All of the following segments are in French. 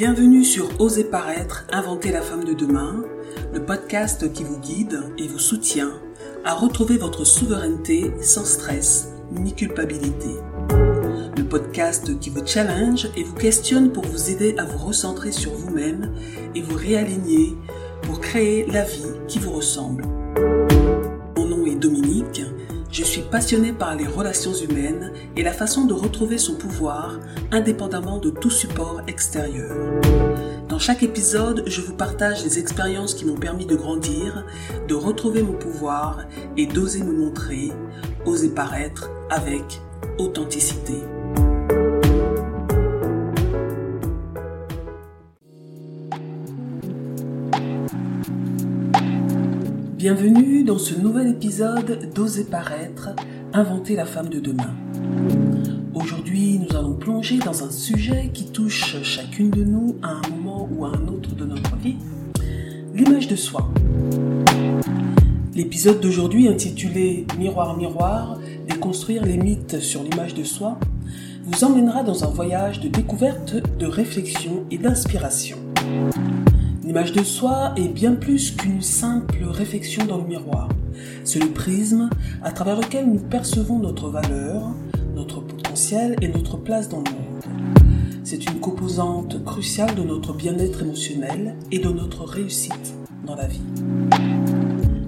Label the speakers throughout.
Speaker 1: Bienvenue sur Oser paraître, inventer la femme de demain, le podcast qui vous guide et vous soutient à retrouver votre souveraineté sans stress ni culpabilité. Le podcast qui vous challenge et vous questionne pour vous aider à vous recentrer sur vous-même et vous réaligner pour créer la vie qui vous ressemble. Passionnée par les relations humaines et la façon de retrouver son pouvoir indépendamment de tout support extérieur. Dans chaque épisode, je vous partage les expériences qui m'ont permis de grandir, de retrouver mon pouvoir et d'oser me montrer, oser paraître avec authenticité. Bienvenue dans ce nouvel épisode d'Oser paraître, inventer la femme de demain. Aujourd'hui, nous allons plonger dans un sujet qui touche chacune de nous à un moment ou à un autre de notre vie, l'image de soi. L'épisode d'aujourd'hui intitulé Miroir, miroir, déconstruire les mythes sur l'image de soi vous emmènera dans un voyage de découverte, de réflexion et d'inspiration. L'image de soi est bien plus qu'une simple réflexion dans le miroir. C'est le prisme à travers lequel nous percevons notre valeur, notre potentiel et notre place dans le monde. C'est une composante cruciale de notre bien-être émotionnel et de notre réussite dans la vie.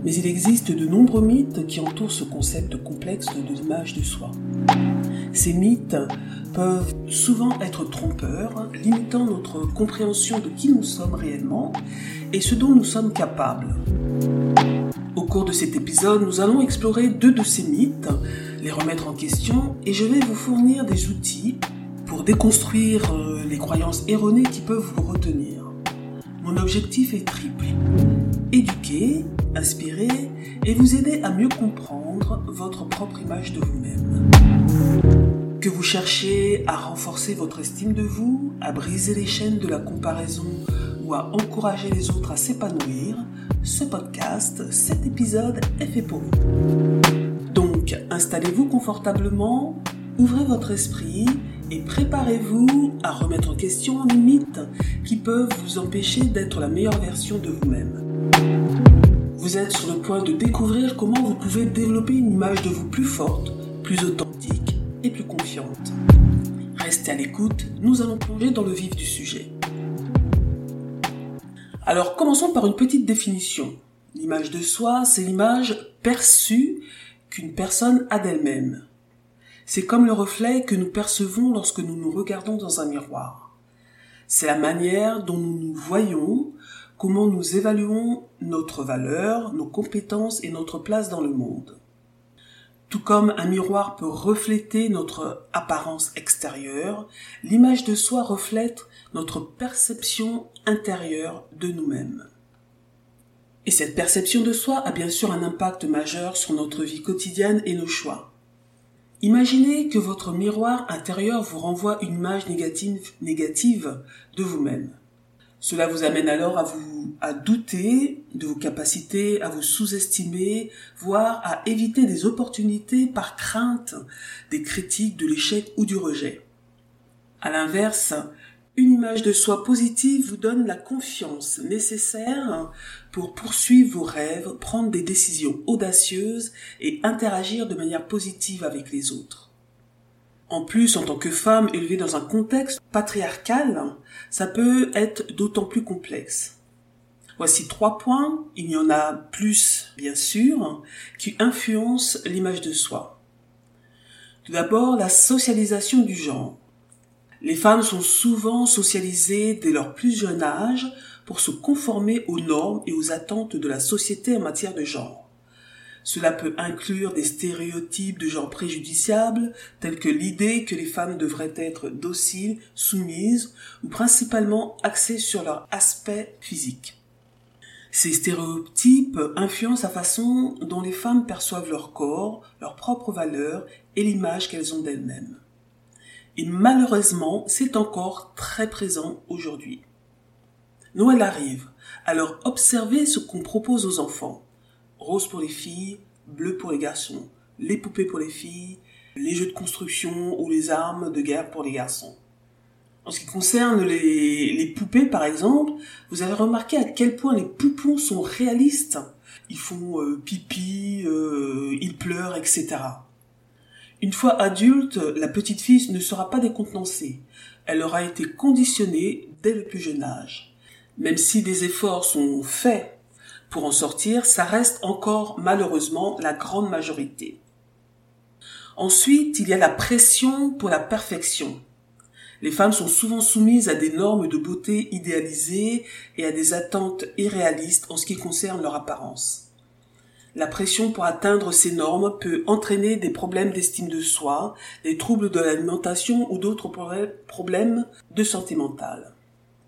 Speaker 1: Mais il existe de nombreux mythes qui entourent ce concept complexe de l'image de soi. Ces mythes peuvent souvent être trompeurs, limitant notre compréhension de qui nous sommes réellement et ce dont nous sommes capables. Au cours de cet épisode, nous allons explorer deux de ces mythes, les remettre en question et je vais vous fournir des outils pour déconstruire euh, les croyances erronées qui peuvent vous retenir. Mon objectif est triple. Éduquer, inspirer et vous aider à mieux comprendre votre propre image de vous-même. Que vous cherchez à renforcer votre estime de vous, à briser les chaînes de la comparaison ou à encourager les autres à s'épanouir, ce podcast, cet épisode est fait pour vous. Donc, installez-vous confortablement, ouvrez votre esprit et préparez-vous à remettre en question les mythes qui peuvent vous empêcher d'être la meilleure version de vous-même. Vous êtes sur le point de découvrir comment vous pouvez développer une image de vous plus forte, plus authentique Restez à l'écoute, nous allons plonger dans le vif du sujet. Alors commençons par une petite définition. L'image de soi, c'est l'image perçue qu'une personne a d'elle-même. C'est comme le reflet que nous percevons lorsque nous nous regardons dans un miroir. C'est la manière dont nous nous voyons, comment nous évaluons notre valeur, nos compétences et notre place dans le monde. Tout comme un miroir peut refléter notre apparence extérieure, l'image de soi reflète notre perception intérieure de nous-mêmes. Et cette perception de soi a bien sûr un impact majeur sur notre vie quotidienne et nos choix. Imaginez que votre miroir intérieur vous renvoie une image négative, de vous-même. Cela vous amène alors à vous, à douter de vos capacités, à vous sous-estimer, voire à éviter des opportunités par crainte des critiques, de l'échec ou du rejet. À l'inverse, une image de soi positive vous donne la confiance nécessaire pour poursuivre vos rêves, prendre des décisions audacieuses et interagir de manière positive avec les autres. En plus, en tant que femme élevée dans un contexte patriarcal, ça peut être d'autant plus complexe. Voici trois points, il y en a plus bien sûr, qui influencent l'image de soi. Tout d'abord, la socialisation du genre. Les femmes sont souvent socialisées dès leur plus jeune âge pour se conformer aux normes et aux attentes de la société en matière de genre. Cela peut inclure des stéréotypes de genre préjudiciables, tels que l'idée que les femmes devraient être dociles, soumises, ou principalement axées sur leur aspect physique. Ces stéréotypes influencent la façon dont les femmes perçoivent leur corps, leurs propres valeurs et l'image qu'elles ont d'elles-mêmes. Et malheureusement, c'est encore très présent aujourd'hui. Noël arrive, alors observez ce qu'on propose aux enfants rose pour les filles, bleu pour les garçons, les poupées pour les filles, les jeux de construction ou les armes de guerre pour les garçons. En ce qui concerne les, poupées, par exemple, vous avez remarqué à quel point les poupons sont réalistes. Ils font euh, pipi, euh, ils pleurent, etc. Une fois adulte, la petite fille ne sera pas décontenancée. Elle aura été conditionnée dès le plus jeune âge. Même si des efforts sont faits pour en sortir, ça reste encore malheureusement la grande majorité. Ensuite, il y a la pression pour la perfection. Les femmes sont souvent soumises à des normes de beauté idéalisées et à des attentes irréalistes en ce qui concerne leur apparence. La pression pour atteindre ces normes peut entraîner des problèmes d'estime de soi, des troubles de l'alimentation ou d'autres problèmes de santé mentale.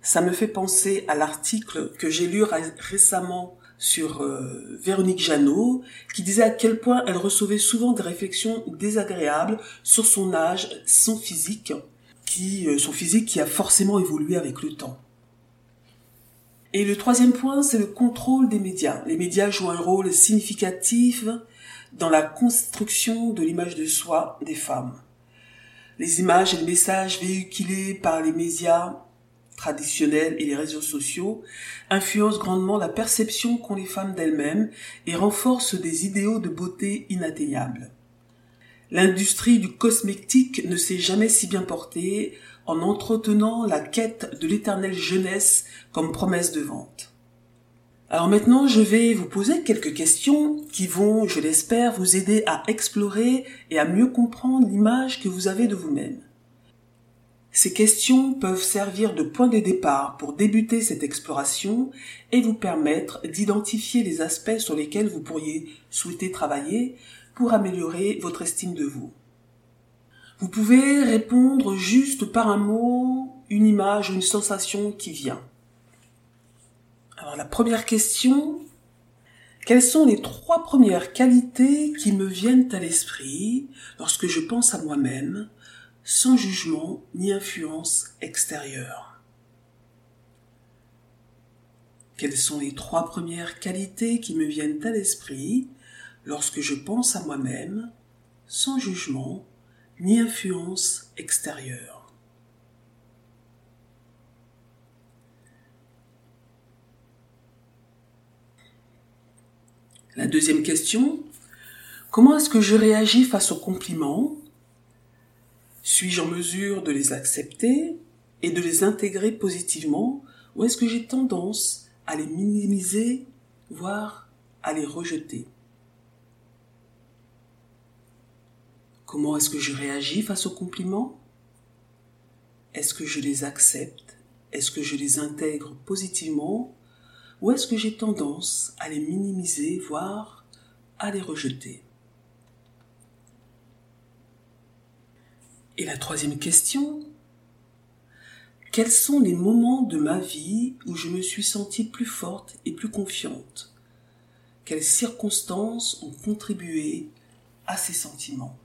Speaker 1: Ça me fait penser à l'article que j'ai lu récemment sur euh, Véronique Jeannot, qui disait à quel point elle recevait souvent des réflexions désagréables sur son âge, son physique, qui, euh, son physique qui a forcément évolué avec le temps. Et le troisième point, c'est le contrôle des médias. Les médias jouent un rôle significatif dans la construction de l'image de soi des femmes. Les images et les messages véhiculés par les médias traditionnels et les réseaux sociaux influencent grandement la perception qu'ont les femmes d'elles-mêmes et renforcent des idéaux de beauté inatteignables. L'industrie du cosmétique ne s'est jamais si bien portée en entretenant la quête de l'éternelle jeunesse comme promesse de vente. Alors maintenant, je vais vous poser quelques questions qui vont, je l'espère, vous aider à explorer et à mieux comprendre l'image que vous avez de vous-même. Ces questions peuvent servir de point de départ pour débuter cette exploration et vous permettre d'identifier les aspects sur lesquels vous pourriez souhaiter travailler pour améliorer votre estime de vous. Vous pouvez répondre juste par un mot, une image une sensation qui vient. Alors la première question, quelles sont les trois premières qualités qui me viennent à l'esprit lorsque je pense à moi-même sans jugement ni influence extérieure. Quelles sont les trois premières qualités qui me viennent à l'esprit lorsque je pense à moi-même sans jugement ni influence extérieure? La deuxième question, comment est-ce que je réagis face aux compliments suis-je en mesure de les accepter et de les intégrer positivement ou est-ce que j'ai tendance à les minimiser, voire à les rejeter? Comment est-ce que je réagis face aux compliments? Est-ce que je les accepte? Est-ce que je les intègre positivement? Ou est-ce que j'ai tendance à les minimiser, voire à les rejeter? Et la troisième question, quels sont les moments de ma vie où je me suis sentie plus forte et plus confiante? Quelles circonstances ont contribué à ces sentiments?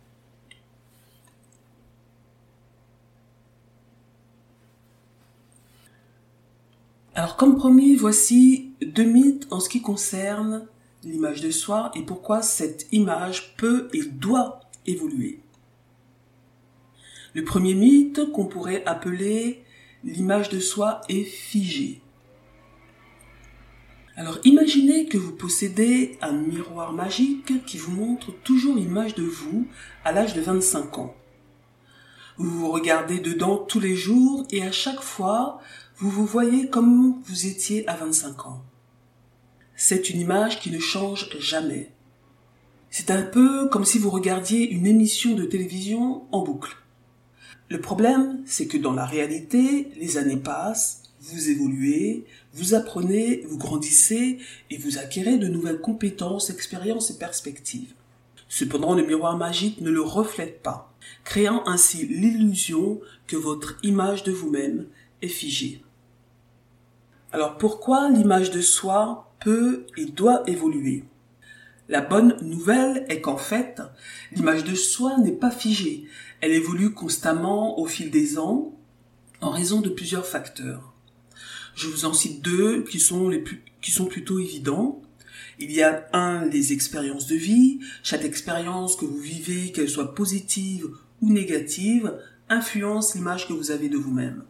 Speaker 1: Alors comme promis, voici deux mythes en ce qui concerne l'image de soi et pourquoi cette image peut et doit évoluer. Le premier mythe qu'on pourrait appeler l'image de soi est figée. Alors imaginez que vous possédez un miroir magique qui vous montre toujours l'image de vous à l'âge de 25 ans. Vous vous regardez dedans tous les jours et à chaque fois, vous vous voyez comme vous étiez à 25 ans. C'est une image qui ne change jamais. C'est un peu comme si vous regardiez une émission de télévision en boucle. Le problème, c'est que dans la réalité, les années passent, vous évoluez, vous apprenez, vous grandissez et vous acquérez de nouvelles compétences, expériences et perspectives. Cependant, le miroir magique ne le reflète pas, créant ainsi l'illusion que votre image de vous-même est figée. Alors pourquoi l'image de soi peut et doit évoluer? La bonne nouvelle est qu'en fait, l'image de soi n'est pas figée, elle évolue constamment au fil des ans en raison de plusieurs facteurs. Je vous en cite deux qui sont plutôt évidents. Il y a un, les expériences de vie. Chaque expérience que vous vivez, qu'elle soit positive ou négative, influence l'image que vous avez de vous-même.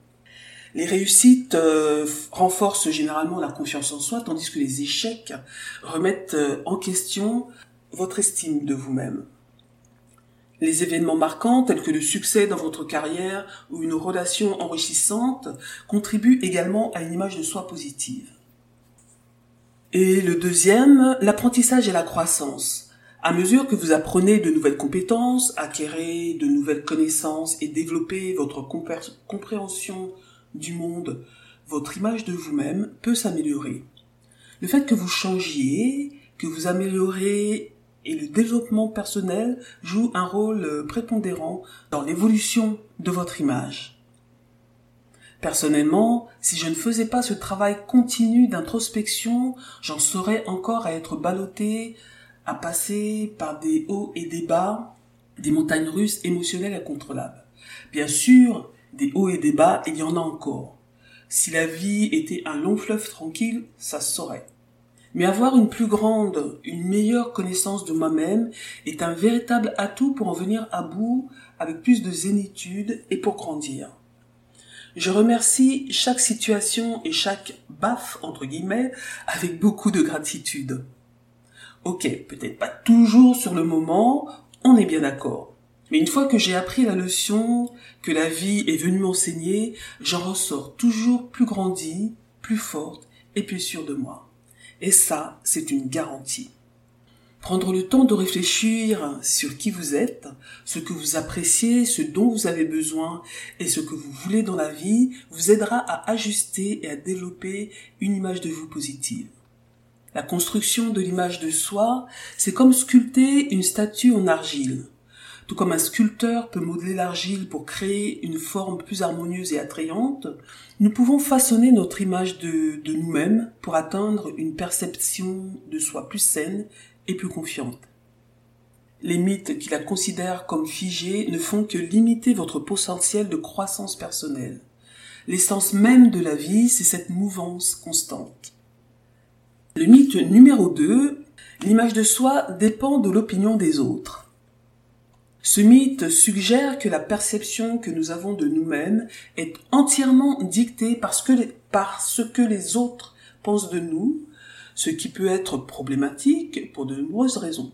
Speaker 1: Les réussites euh, renforcent généralement la confiance en soi, tandis que les échecs remettent euh, en question votre estime de vous-même. Les événements marquants, tels que le succès dans votre carrière ou une relation enrichissante, contribuent également à une image de soi positive. Et le deuxième, l'apprentissage et la croissance. À mesure que vous apprenez de nouvelles compétences, acquérez de nouvelles connaissances et développez votre compréhension du monde, votre image de vous-même peut s'améliorer. Le fait que vous changiez, que vous améliorez et le développement personnel joue un rôle prépondérant dans l'évolution de votre image. Personnellement, si je ne faisais pas ce travail continu d'introspection, j'en serais encore à être ballotté, à passer par des hauts et des bas, des montagnes russes émotionnelles incontrôlables. Bien sûr, des hauts et des bas, il y en a encore. Si la vie était un long fleuve tranquille, ça se saurait. Mais avoir une plus grande, une meilleure connaissance de moi-même est un véritable atout pour en venir à bout avec plus de zénitude et pour grandir. Je remercie chaque situation et chaque baffe, entre guillemets, avec beaucoup de gratitude. Ok, peut-être pas toujours sur le moment, on est bien d'accord. Mais une fois que j'ai appris la leçon que la vie est venue m'enseigner, j'en ressors toujours plus grandi, plus forte et plus sûre de moi. Et ça, c'est une garantie. Prendre le temps de réfléchir sur qui vous êtes, ce que vous appréciez, ce dont vous avez besoin et ce que vous voulez dans la vie vous aidera à ajuster et à développer une image de vous positive. La construction de l'image de soi, c'est comme sculpter une statue en argile. Tout comme un sculpteur peut modeler l'argile pour créer une forme plus harmonieuse et attrayante, nous pouvons façonner notre image de, nous-mêmes pour atteindre une perception de soi plus saine et plus confiante. Les mythes qui la considèrent comme figée ne font que limiter votre potentiel de croissance personnelle. L'essence même de la vie, c'est cette mouvance constante. Le mythe numéro 2, l'image de soi dépend de l'opinion des autres. Ce mythe suggère que la perception que nous avons de nous-mêmes est entièrement dictée par ce, que les, autres pensent de nous, ce qui peut être problématique pour de nombreuses raisons.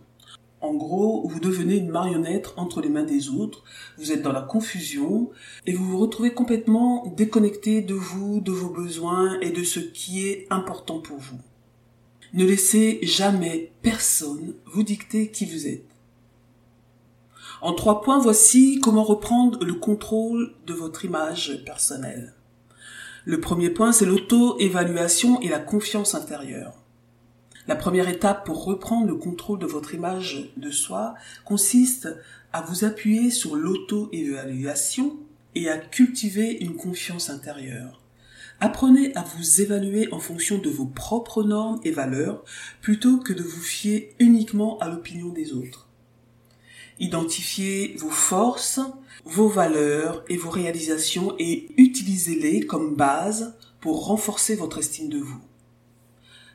Speaker 1: En gros, vous devenez une marionnette entre les mains des autres, vous êtes dans la confusion et vous vous retrouvez complètement déconnecté de vous, de vos besoins et de ce qui est important pour vous. Ne laissez jamais personne vous dicter qui vous êtes. En trois points, voici comment reprendre le contrôle de votre image personnelle. Le premier point, c'est l'auto-évaluation et la confiance intérieure. La première étape pour reprendre le contrôle de votre image de soi consiste à vous appuyer sur l'auto-évaluation et à cultiver une confiance intérieure. Apprenez à vous évaluer en fonction de vos propres normes et valeurs plutôt que de vous fier uniquement à l'opinion des autres. Identifiez vos forces, vos valeurs et vos réalisations et utilisez-les comme base pour renforcer votre estime de vous.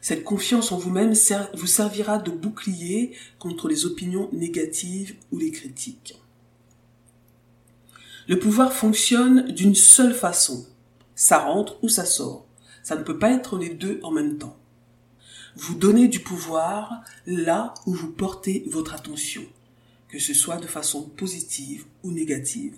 Speaker 1: Cette confiance en vous-même vous servira de bouclier contre les opinions négatives ou les critiques. Le pouvoir fonctionne d'une seule façon. Ça rentre ou ça sort. Ça ne peut pas être les deux en même temps. Vous donnez du pouvoir là où vous portez votre attention que ce soit de façon positive ou négative.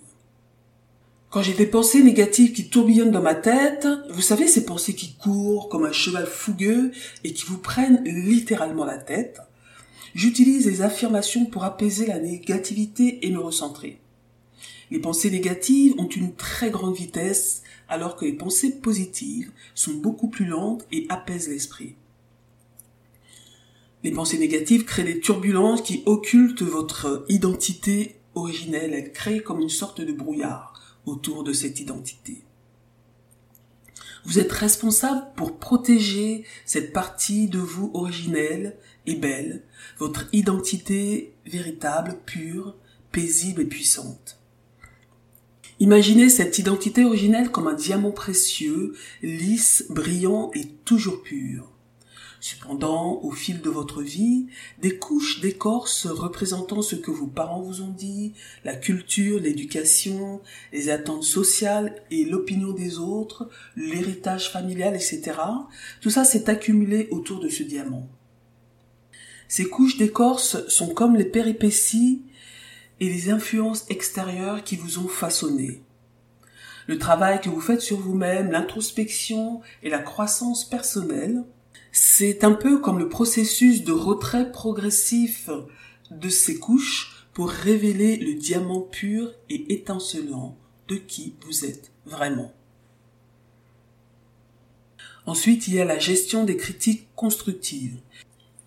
Speaker 1: Quand j'ai des pensées négatives qui tourbillonnent dans ma tête, vous savez ces pensées qui courent comme un cheval fougueux et qui vous prennent littéralement la tête, j'utilise les affirmations pour apaiser la négativité et me recentrer. Les pensées négatives ont une très grande vitesse alors que les pensées positives sont beaucoup plus lentes et apaisent l'esprit. Les pensées négatives créent des turbulences qui occultent votre identité originelle. Elles créent comme une sorte de brouillard autour de cette identité. Vous êtes responsable pour protéger cette partie de vous originelle et belle, votre identité véritable, pure, paisible et puissante. Imaginez cette identité originelle comme un diamant précieux, lisse, brillant et toujours pur. Cependant, au fil de votre vie, des couches d'écorce représentant ce que vos parents vous ont dit, la culture, l'éducation, les attentes sociales et l'opinion des autres, l'héritage familial, etc., tout ça s'est accumulé autour de ce diamant. Ces couches d'écorce sont comme les péripéties et les influences extérieures qui vous ont façonné. Le travail que vous faites sur vous-même, l'introspection et la croissance personnelle, c'est un peu comme le processus de retrait progressif de ces couches pour révéler le diamant pur et étincelant de qui vous êtes vraiment. Ensuite, il y a la gestion des critiques constructives.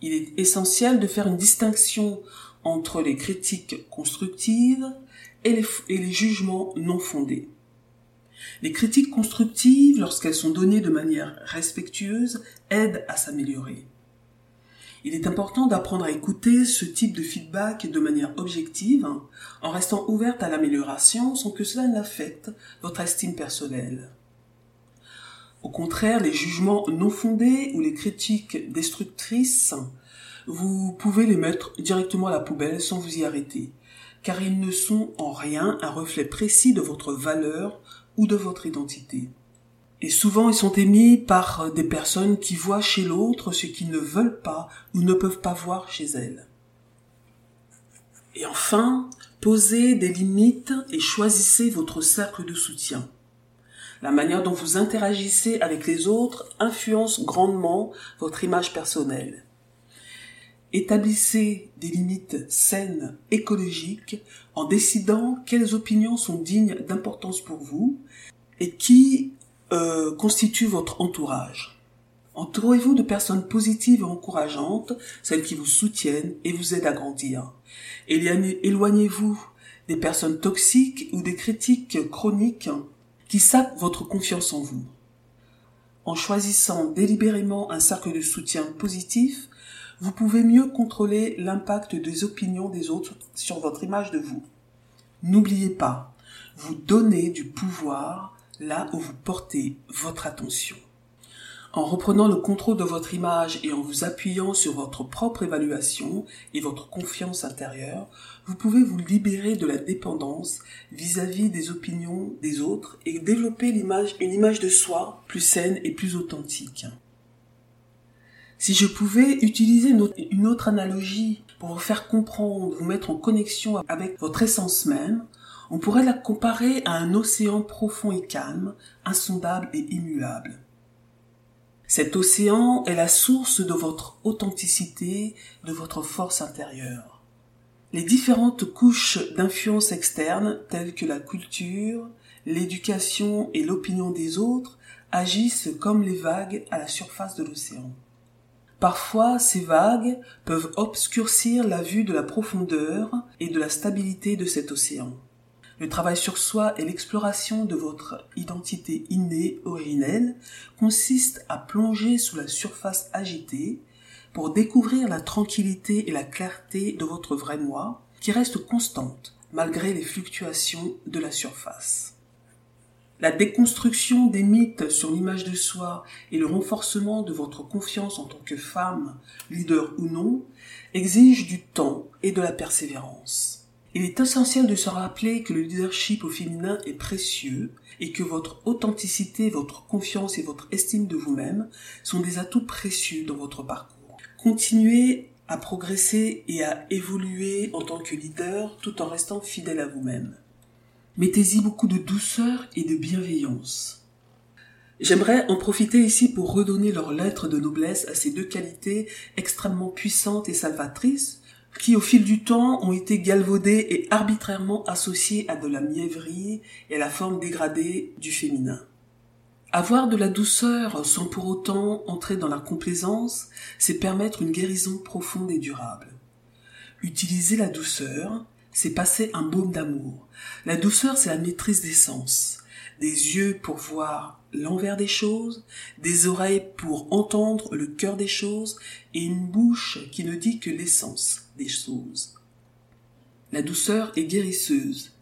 Speaker 1: Il est essentiel de faire une distinction entre les critiques constructives et les, jugements non fondés. Les critiques constructives, lorsqu'elles sont données de manière respectueuse, aident à s'améliorer. Il est important d'apprendre à écouter ce type de feedback de manière objective, en restant ouverte à l'amélioration sans que cela n'affecte votre estime personnelle. Au contraire, les jugements non fondés ou les critiques destructrices, vous pouvez les mettre directement à la poubelle sans vous y arrêter, car ils ne sont en rien un reflet précis de votre valeur ou de votre identité. Et souvent ils sont émis par des personnes qui voient chez l'autre ce qu'ils ne veulent pas ou ne peuvent pas voir chez elles. Et enfin, posez des limites et choisissez votre cercle de soutien. La manière dont vous interagissez avec les autres influence grandement votre image personnelle. Établissez des limites saines, écologiques, en décidant quelles opinions sont dignes d'importance pour vous et qui euh, constituent votre entourage. Entourez-vous de personnes positives et encourageantes, celles qui vous soutiennent et vous aident à grandir. Éloignez-vous des personnes toxiques ou des critiques chroniques qui sapent votre confiance en vous. En choisissant délibérément un cercle de soutien positif, vous pouvez mieux contrôler l'impact des opinions des autres sur votre image de vous. N'oubliez pas, vous donnez du pouvoir là où vous portez votre attention. En reprenant le contrôle de votre image et en vous appuyant sur votre propre évaluation et votre confiance intérieure, vous pouvez vous libérer de la dépendance vis-à-vis des opinions des autres et développer une image de soi plus saine et plus authentique. Si je pouvais utiliser une autre analogie pour vous faire comprendre, vous mettre en connexion avec votre essence même, on pourrait la comparer à un océan profond et calme, insondable et immuable. Cet océan est la source de votre authenticité, de votre force intérieure. Les différentes couches d'influence externe, telles que la culture, l'éducation et l'opinion des autres, agissent comme les vagues à la surface de l'océan. Parfois, ces vagues peuvent obscurcir la vue de la profondeur et de la stabilité de cet océan. Le travail sur soi et l'exploration de votre identité innée, originelle, consiste à plonger sous la surface agitée pour découvrir la tranquillité et la clarté de votre vrai moi, qui reste constante malgré les fluctuations de la surface. La déconstruction des mythes sur l'image de soi et le renforcement de votre confiance en tant que femme, leader ou non, exigent du temps et de la persévérance. Il est essentiel de se rappeler que le leadership au féminin est précieux et que votre authenticité, votre confiance et votre estime de vous-même sont des atouts précieux dans votre parcours. Continuez à progresser et à évoluer en tant que leader tout en restant fidèle à vous-même. Mettez-y beaucoup de douceur et de bienveillance. J'aimerais en profiter ici pour redonner leur lettre de noblesse à ces deux qualités extrêmement puissantes et salvatrices qui au fil du temps ont été galvaudées et arbitrairement associées à de la mièvrerie et à la forme dégradée du féminin. Avoir de la douceur sans pour autant entrer dans la complaisance, c'est permettre une guérison profonde et durable. Utiliser la douceur, c'est passer un baume d'amour. La douceur, c'est la maîtrise des sens. Des yeux pour voir l'envers des choses, des oreilles pour entendre le cœur des choses, et une bouche qui ne dit que l'essence des choses. La douceur est guérisseuse.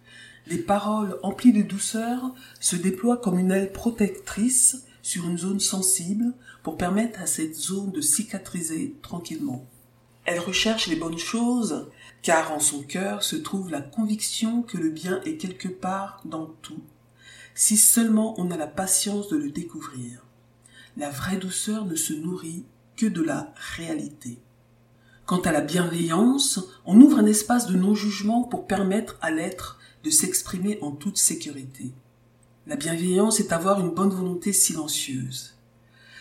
Speaker 1: Les paroles emplies de douceur se déploient comme une aile protectrice sur une zone sensible pour permettre à cette zone de cicatriser tranquillement. Elle recherche les bonnes choses car en son cœur se trouve la conviction que le bien est quelque part dans tout, si seulement on a la patience de le découvrir. La vraie douceur ne se nourrit que de la réalité. Quant à la bienveillance, on ouvre un espace de non-jugement pour permettre à l'être de s'exprimer en toute sécurité. La bienveillance est avoir une bonne volonté silencieuse.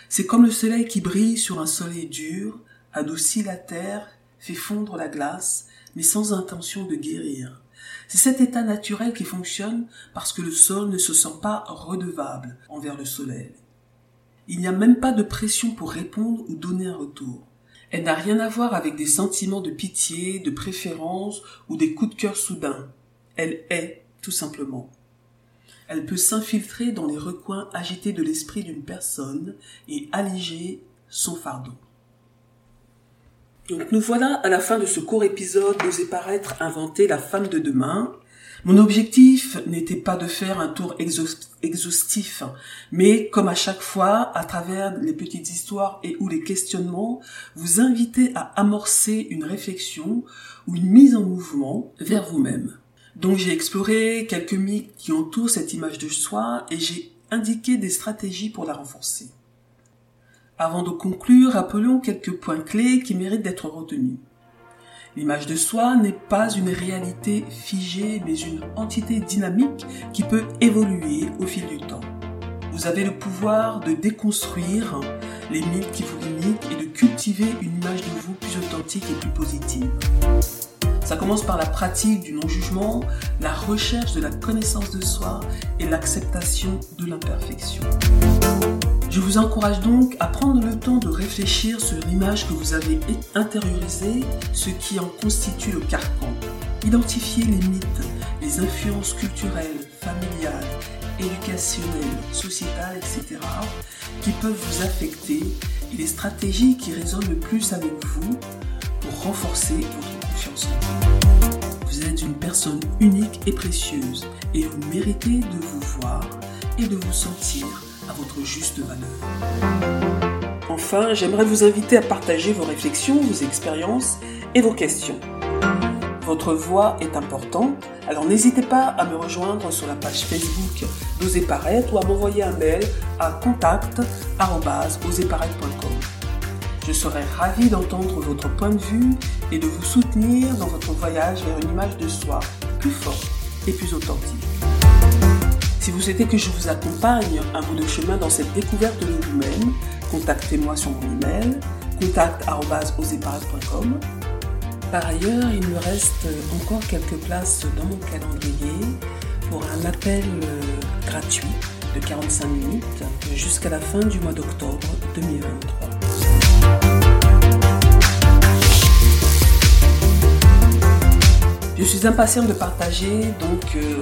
Speaker 1: C'est comme le soleil qui brille sur un soleil dur, adoucit la terre, fait fondre la glace, mais sans intention de guérir. C'est cet état naturel qui fonctionne parce que le sol ne se sent pas redevable envers le soleil. Il n'y a même pas de pression pour répondre ou donner un retour. Elle n'a rien à voir avec des sentiments de pitié, de préférence ou des coups de cœur soudains. Elle est, tout simplement. Elle peut s'infiltrer dans les recoins agités de l'esprit d'une personne et alléger son fardeau. Donc nous voilà à la fin de ce court épisode Oser paraître inventer la femme de demain. Mon objectif n'était pas de faire un tour exhaustif, mais comme à chaque fois, à travers les petites histoires et ou les questionnements, vous inviter à amorcer une réflexion ou une mise en mouvement vers vous-même. Donc j'ai exploré quelques mythes qui entourent cette image de soi et j'ai indiqué des stratégies pour la renforcer. Avant de conclure, rappelons quelques points clés qui méritent d'être retenus. L'image de soi n'est pas une réalité figée, mais une entité dynamique qui peut évoluer au fil du temps. Vous avez le pouvoir de déconstruire les mythes qui vous limitent et de cultiver une image de vous plus authentique et plus positive. Ça commence par la pratique du non-jugement, la recherche de la connaissance de soi et l'acceptation de l'imperfection. Je vous encourage donc à prendre le temps de réfléchir sur l'image que vous avez intériorisée, ce qui en constitue le carcan. Identifiez les mythes, les influences culturelles, familiales, éducationnelles, sociétales, etc., qui peuvent vous affecter et les stratégies qui résonnent le plus avec vous pour renforcer votre confiance en vous. Vous êtes une personne unique et précieuse et vous méritez de vous voir et de vous sentir votre juste valeur. Enfin, j'aimerais vous inviter à partager vos réflexions, vos expériences et vos questions. Votre voix est importante, alors n'hésitez pas à me rejoindre sur la page Facebook d'Oser Paraître ou à m'envoyer un mail à contact.oseparaître.com. Je serai ravi d'entendre votre point de vue et de vous soutenir dans votre voyage vers une image de soi plus forte et plus authentique. Si vous souhaitez que je vous accompagne bout de chemin dans cette découverte de vous-même, contactez-moi sur mon email contact.oseparade.com. Par ailleurs, il me reste encore quelques places dans mon calendrier pour un appel euh, gratuit de 45 minutes jusqu'à la fin du mois d'octobre 2023. Je suis impatient de partager donc euh,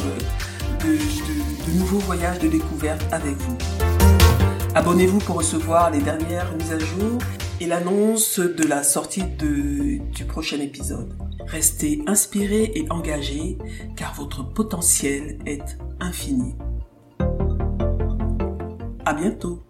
Speaker 1: de, nouveaux voyages de découverte avec vous. Abonnez-vous pour recevoir les dernières mises à jour et l'annonce de la sortie du prochain épisode. Restez inspirés et engagés car votre potentiel est infini. À bientôt.